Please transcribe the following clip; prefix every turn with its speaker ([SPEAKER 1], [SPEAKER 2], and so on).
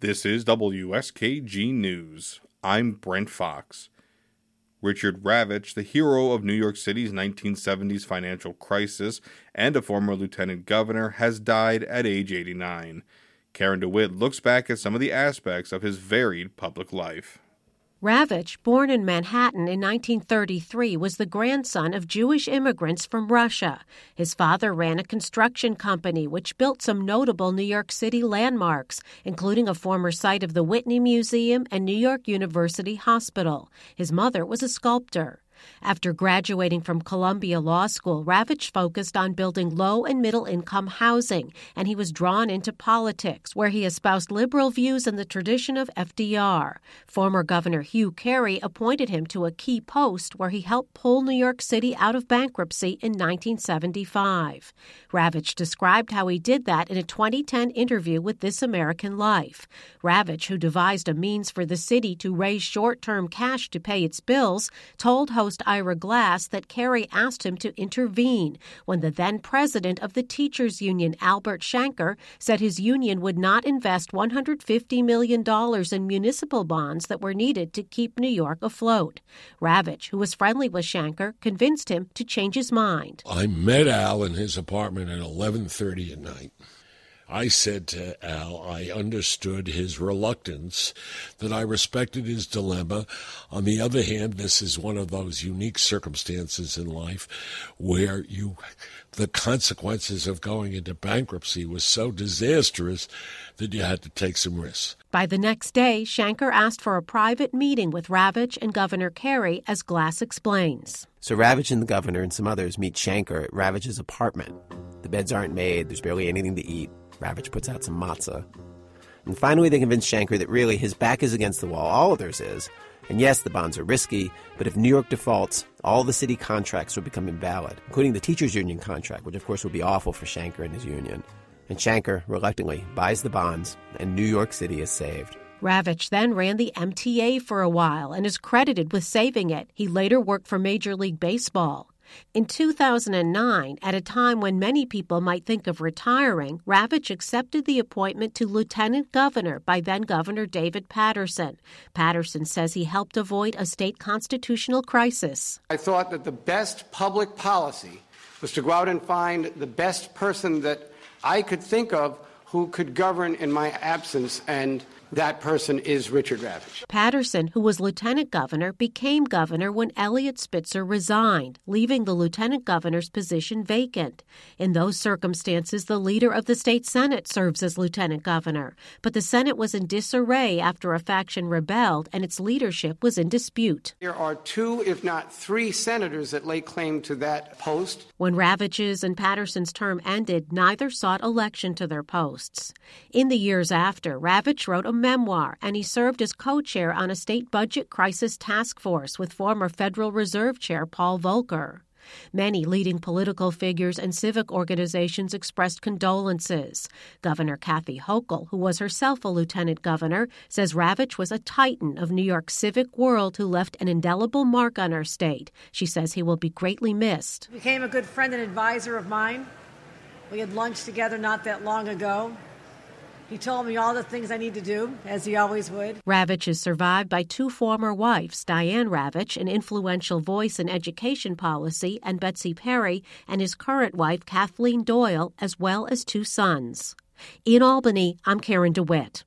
[SPEAKER 1] This is WSKG News. I'm Brent Fox. Richard Ravitch, the hero of New York City's 1970s financial crisis and a former lieutenant governor, has died at age 89. Karen DeWitt looks back at some of the aspects of his varied public life.
[SPEAKER 2] Ravitch, born in Manhattan in 1933, was the grandson of Jewish immigrants from Russia. His father ran a construction company which built some notable New York City landmarks, including a former site of the Whitney Museum and New York University Hospital. His mother was a sculptor. After graduating from Columbia Law School, Ravitch focused on building low and middle income housing, and he was drawn into politics, where he espoused liberal views in the tradition of FDR. Former Governor Hugh Carey appointed him to a key post where he helped pull New York City out of bankruptcy in 1975. Ravitch described how he did that in a 2010 interview with This American Life. Ravitch, who devised a means for the city to raise short term cash to pay its bills, told host host Ira Glass that Carey asked him to intervene when the then president of the teachers union, Albert Shanker, said his union would not invest $150 million in municipal bonds that were needed to keep New York afloat. Ravitch, who was friendly with Shanker, convinced him to change his mind.
[SPEAKER 3] I met Al in his apartment at 11:30 at night. I said to Al I understood his reluctance, that I respected his dilemma. On the other hand, this is one of those unique circumstances in life where you the consequences of going into bankruptcy was so disastrous that you had to take some risks.
[SPEAKER 2] By the next day, Shanker asked for a private meeting with Ravitch and Governor Carey, as Glass explains.
[SPEAKER 4] So Ravitch and the governor and some others meet Shanker at Ravitch's apartment. The beds aren't made, there's barely anything to eat. Ravitch puts out some matzah. And finally, they convince Shanker that really his back is against the wall, all of theirs is. And yes, the bonds are risky, but if New York defaults, all the city contracts will become invalid, including the teachers' union contract, which of course will be awful for Shanker and his union. And Shanker, reluctantly, buys the bonds, and New York City is saved.
[SPEAKER 2] Ravitch then ran the MTA for a while and is credited with saving it. He later worked for Major League Baseball. In 2009, at a time when many people might think of retiring, Ravitch accepted the appointment to lieutenant governor by then Governor David Paterson. Paterson says he helped avoid a state constitutional crisis.
[SPEAKER 5] I thought that the best public policy was to go out and find the best person that I could think of who could govern in my absence and that person is Richard Ravitch.
[SPEAKER 2] Paterson, who was lieutenant governor, became governor when Eliot Spitzer resigned, leaving the lieutenant governor's position vacant. In those circumstances, the leader of the state Senate serves as lieutenant governor. But the Senate was in disarray after a faction rebelled and its leadership was in dispute.
[SPEAKER 5] There are two, if not three, senators that lay claim to that post.
[SPEAKER 2] When Ravitch's and Paterson's term ended, neither sought election to their posts. In the years after, Ravitch wrote a memoir, and he served as co chair on a state budget crisis task force with former Federal Reserve Chair Paul Volcker. Many leading political figures and civic organizations expressed condolences. Governor Kathy Hochul, who was herself a lieutenant governor, says Ravitch was a titan of New York's civic world who left an indelible mark on our state. She says he will be greatly missed.
[SPEAKER 6] He became a good friend and advisor of mine. We had lunch together not that long ago. He told me all the things I need to do, as he always would.
[SPEAKER 2] Ravitch is survived by two former wives, Diane Ravitch, an influential voice in education policy, and Betsy Perry, and his current wife, Kathleen Doyle, as well as two sons. In Albany, I'm Karen DeWitt.